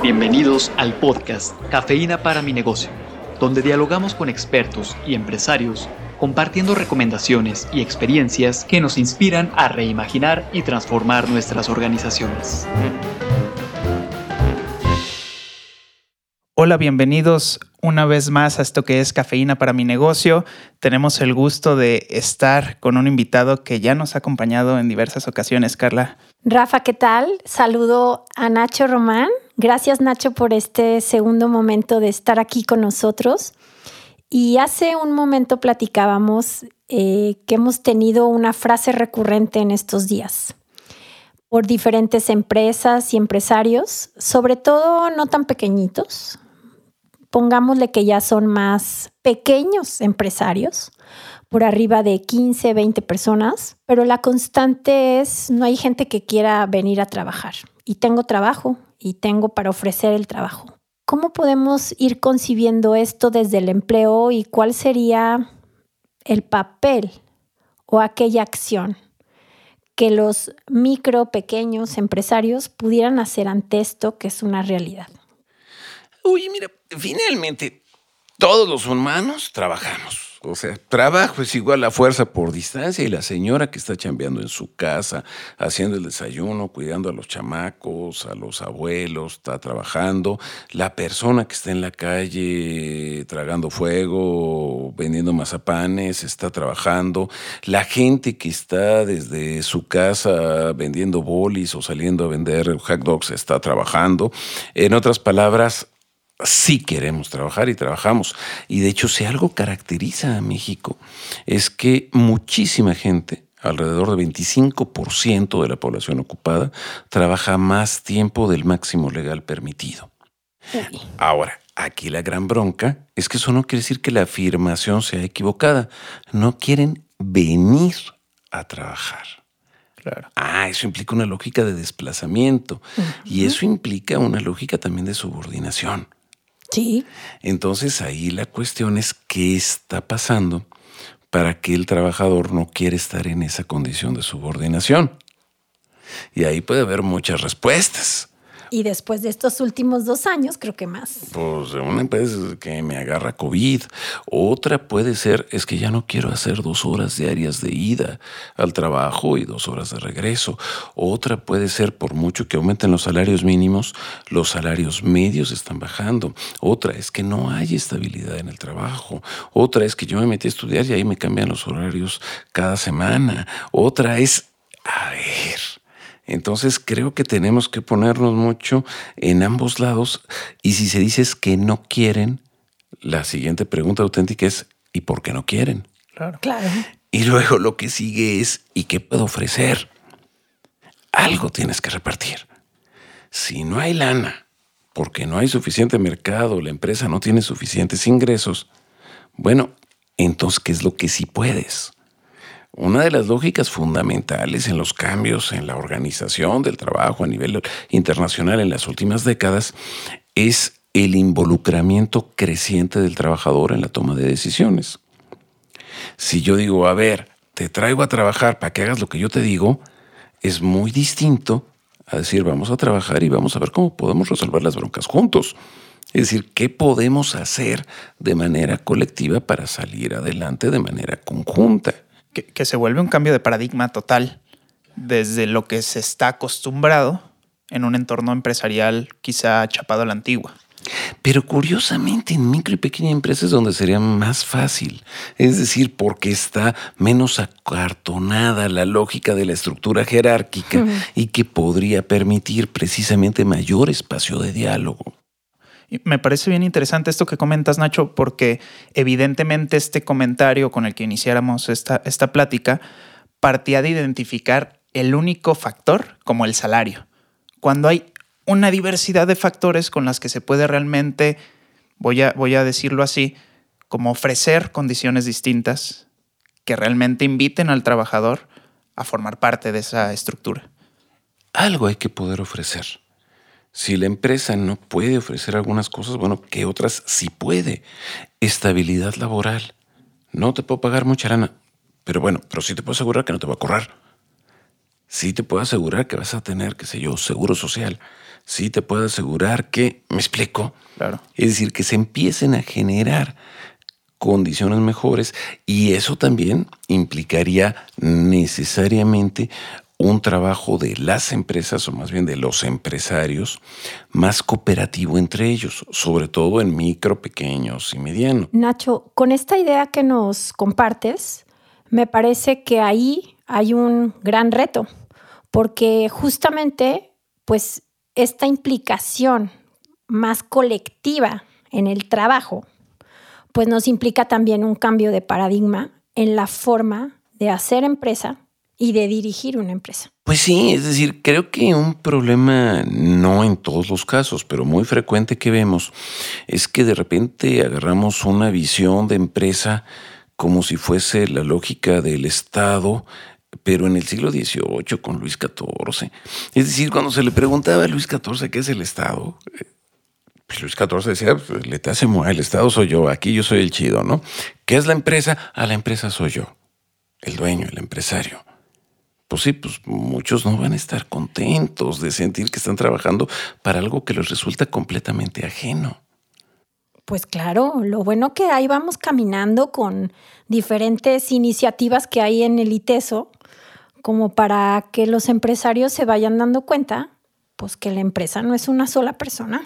Bienvenidos al podcast Cafeína para mi negocio, donde dialogamos con expertos y empresarios compartiendo recomendaciones y experiencias que nos inspiran a reimaginar y transformar nuestras organizaciones. Hola, bienvenidos una vez más a esto que es Cafeína para mi negocio. Tenemos el gusto de estar con un invitado que ya nos ha acompañado en diversas ocasiones, Carla. Rafa, ¿qué tal? Saludo a Nacho Román. Gracias Nacho por este segundo momento de estar aquí con nosotros. Y hace un momento platicábamos eh, que hemos tenido una frase recurrente en estos días por diferentes empresas y empresarios, sobre todo no tan pequeñitos, pongámosle que ya son más pequeños empresarios, por arriba de 15, 20 personas, pero la constante es, no hay gente que quiera venir a trabajar. Y tengo trabajo y tengo para ofrecer el trabajo. ¿Cómo podemos ir concibiendo esto desde el empleo y cuál sería el papel o aquella acción que los micro, pequeños empresarios pudieran hacer ante esto que es una realidad? Uy, mira, finalmente, todos los humanos trabajamos. O sea, trabajo es igual a fuerza por distancia y la señora que está chambeando en su casa, haciendo el desayuno, cuidando a los chamacos, a los abuelos, está trabajando. La persona que está en la calle tragando fuego, vendiendo mazapanes, está trabajando. La gente que está desde su casa vendiendo bolis o saliendo a vender hot dogs está trabajando. En otras palabras, sí queremos trabajar y trabajamos. Y de hecho, si algo caracteriza a México, es que muchísima gente, alrededor de 25% de la población ocupada, trabaja más tiempo del máximo legal permitido. Ahora, aquí la gran bronca es que eso no quiere decir que la afirmación sea equivocada. No quieren venir a trabajar. Claro. Ah, eso implica una lógica de desplazamiento y eso implica una lógica también de subordinación. Entonces ahí la cuestión es qué está pasando para que el trabajador no quiera estar en esa condición de subordinación. Y ahí puede haber muchas respuestas. Y después de estos últimos dos años, creo que más. Pues una empresa que me agarra COVID. Otra puede ser, es que ya no quiero hacer dos horas diarias de ida al trabajo y dos horas de regreso. Otra puede ser, por mucho que aumenten los salarios mínimos, los salarios medios están bajando. Otra es que no hay estabilidad en el trabajo. Otra es que yo me metí a estudiar y ahí me cambian los horarios cada semana. Otra es, entonces creo que tenemos que ponernos mucho en ambos lados y si se dice que no quieren, la siguiente pregunta auténtica es ¿y por qué no quieren? Claro. claro. Y luego lo que sigue es ¿y qué puedo ofrecer? Algo tienes que repartir. Si no hay lana, porque no hay suficiente mercado, la empresa no tiene suficientes ingresos, bueno, entonces, ¿qué es lo que sí puedes? Una de las lógicas fundamentales en los cambios en la organización del trabajo a nivel internacional en las últimas décadas es el involucramiento creciente del trabajador en la toma de decisiones. Si yo digo, a ver, te traigo a trabajar para que hagas lo que yo te digo, es muy distinto a decir, vamos a trabajar y vamos a ver cómo podemos resolver las broncas juntos. Es decir, ¿qué podemos hacer de manera colectiva para salir adelante de manera conjunta? Que, se vuelve un cambio de paradigma total desde lo que se está acostumbrado en un entorno empresarial quizá chapado a la antigua. Pero curiosamente en micro y pequeña empresas es donde sería más fácil. Es decir, porque está menos acartonada la lógica de la estructura jerárquica y que podría permitir precisamente mayor espacio de diálogo me parece bien interesante esto que comentas, Nacho, porque evidentemente este comentario con el que iniciáramos esta, esta plática partía de identificar el único factor como el salario. Cuando hay una diversidad de factores con las que se puede realmente, voy a, voy a decirlo así, como ofrecer condiciones distintas que realmente inviten al trabajador a formar parte de esa estructura. Algo hay que poder ofrecer. Si la empresa no puede ofrecer algunas cosas, bueno, ¿qué otras sí puede? Estabilidad laboral. No te puedo pagar mucha lana, pero bueno, pero sí te puedo asegurar que no te va a correr. sí te puedo asegurar que vas a tener, qué sé yo, seguro social. Sí te puedo asegurar que, me explico. Claro. Es decir, que se empiecen a generar condiciones mejores y eso también implicaría necesariamente un trabajo de las empresas, o más bien de los empresarios, más cooperativo entre ellos, sobre todo en micro, pequeños y medianos. Nacho, con esta idea que nos compartes, me parece que ahí hay un gran reto, porque justamente, pues, esta implicación más colectiva en el trabajo, pues nos implica también un cambio de paradigma en la forma de hacer empresa y de dirigir una empresa. Pues sí, es decir, creo que un problema, no en todos los casos, pero muy frecuente que vemos, es que de repente agarramos una visión de empresa como si fuese la lógica del Estado, pero en el siglo XVIII con Luis XIV. Es decir, cuando se le preguntaba a Luis XIV qué es el Estado, eh, pues Luis XIV decía, pues, le te hace el Estado soy yo, aquí yo soy el chido, ¿no? ¿Qué es la empresa? A la empresa soy yo, el dueño, el empresario pues sí, pues muchos no van a estar contentos de sentir que están trabajando para algo que les resulta completamente ajeno. Pues claro, lo bueno que ahí vamos caminando con diferentes iniciativas que hay en el ITESO, como para que los empresarios se vayan dando cuenta, pues que la empresa no es una sola persona.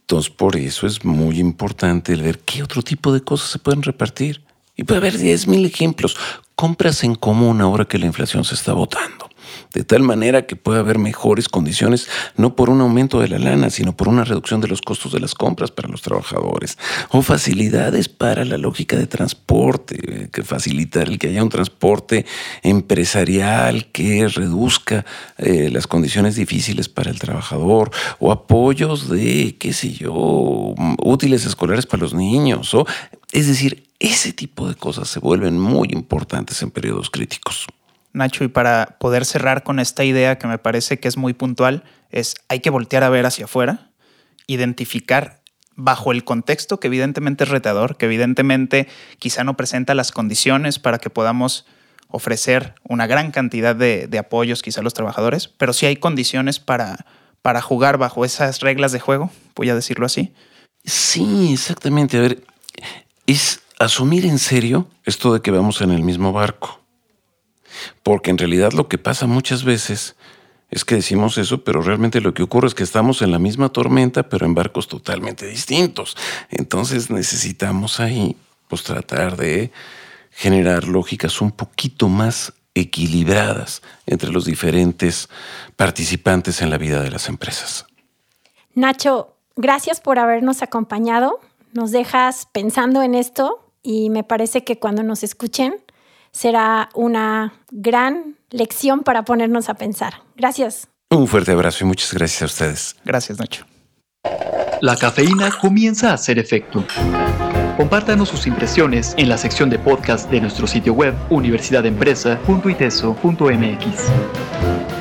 Entonces, por eso es muy importante el ver qué otro tipo de cosas se pueden repartir. Y puede haber 10.000 ejemplos. Compras en común ahora que la inflación se está botando. De tal manera que puede haber mejores condiciones, no por un aumento de la lana, sino por una reducción de los costos de las compras para los trabajadores. O facilidades para la lógica de transporte, que facilitar el que haya un transporte empresarial que reduzca eh, las condiciones difíciles para el trabajador. O apoyos de, qué sé yo, útiles escolares para los niños. O, es decir, ese tipo de cosas se vuelven muy importantes en periodos críticos. Nacho, y para poder cerrar con esta idea que me parece que es muy puntual, es hay que voltear a ver hacia afuera, identificar bajo el contexto que evidentemente es retador, que evidentemente quizá no presenta las condiciones para que podamos ofrecer una gran cantidad de, apoyos quizá a los trabajadores, pero sí hay condiciones para, para jugar bajo esas reglas de juego, voy a decirlo así. Sí, exactamente. A ver, es asumir en serio esto de que vamos en el mismo barco. Porque en realidad lo que pasa muchas veces es que decimos eso, pero realmente lo que ocurre es que estamos en la misma tormenta, pero en barcos totalmente distintos. Entonces necesitamos ahí pues tratar de generar lógicas un poquito más equilibradas entre los diferentes participantes en la vida de las empresas. Nacho, gracias por habernos acompañado. Nos dejas pensando en esto y me parece que cuando nos escuchen será una gran lección para ponernos a pensar. Gracias. Un fuerte abrazo y muchas gracias a ustedes. Gracias, Nacho. La cafeína comienza a hacer efecto. Compártanos sus impresiones en la sección de podcast de nuestro sitio web universidadempresa.iteso.mx.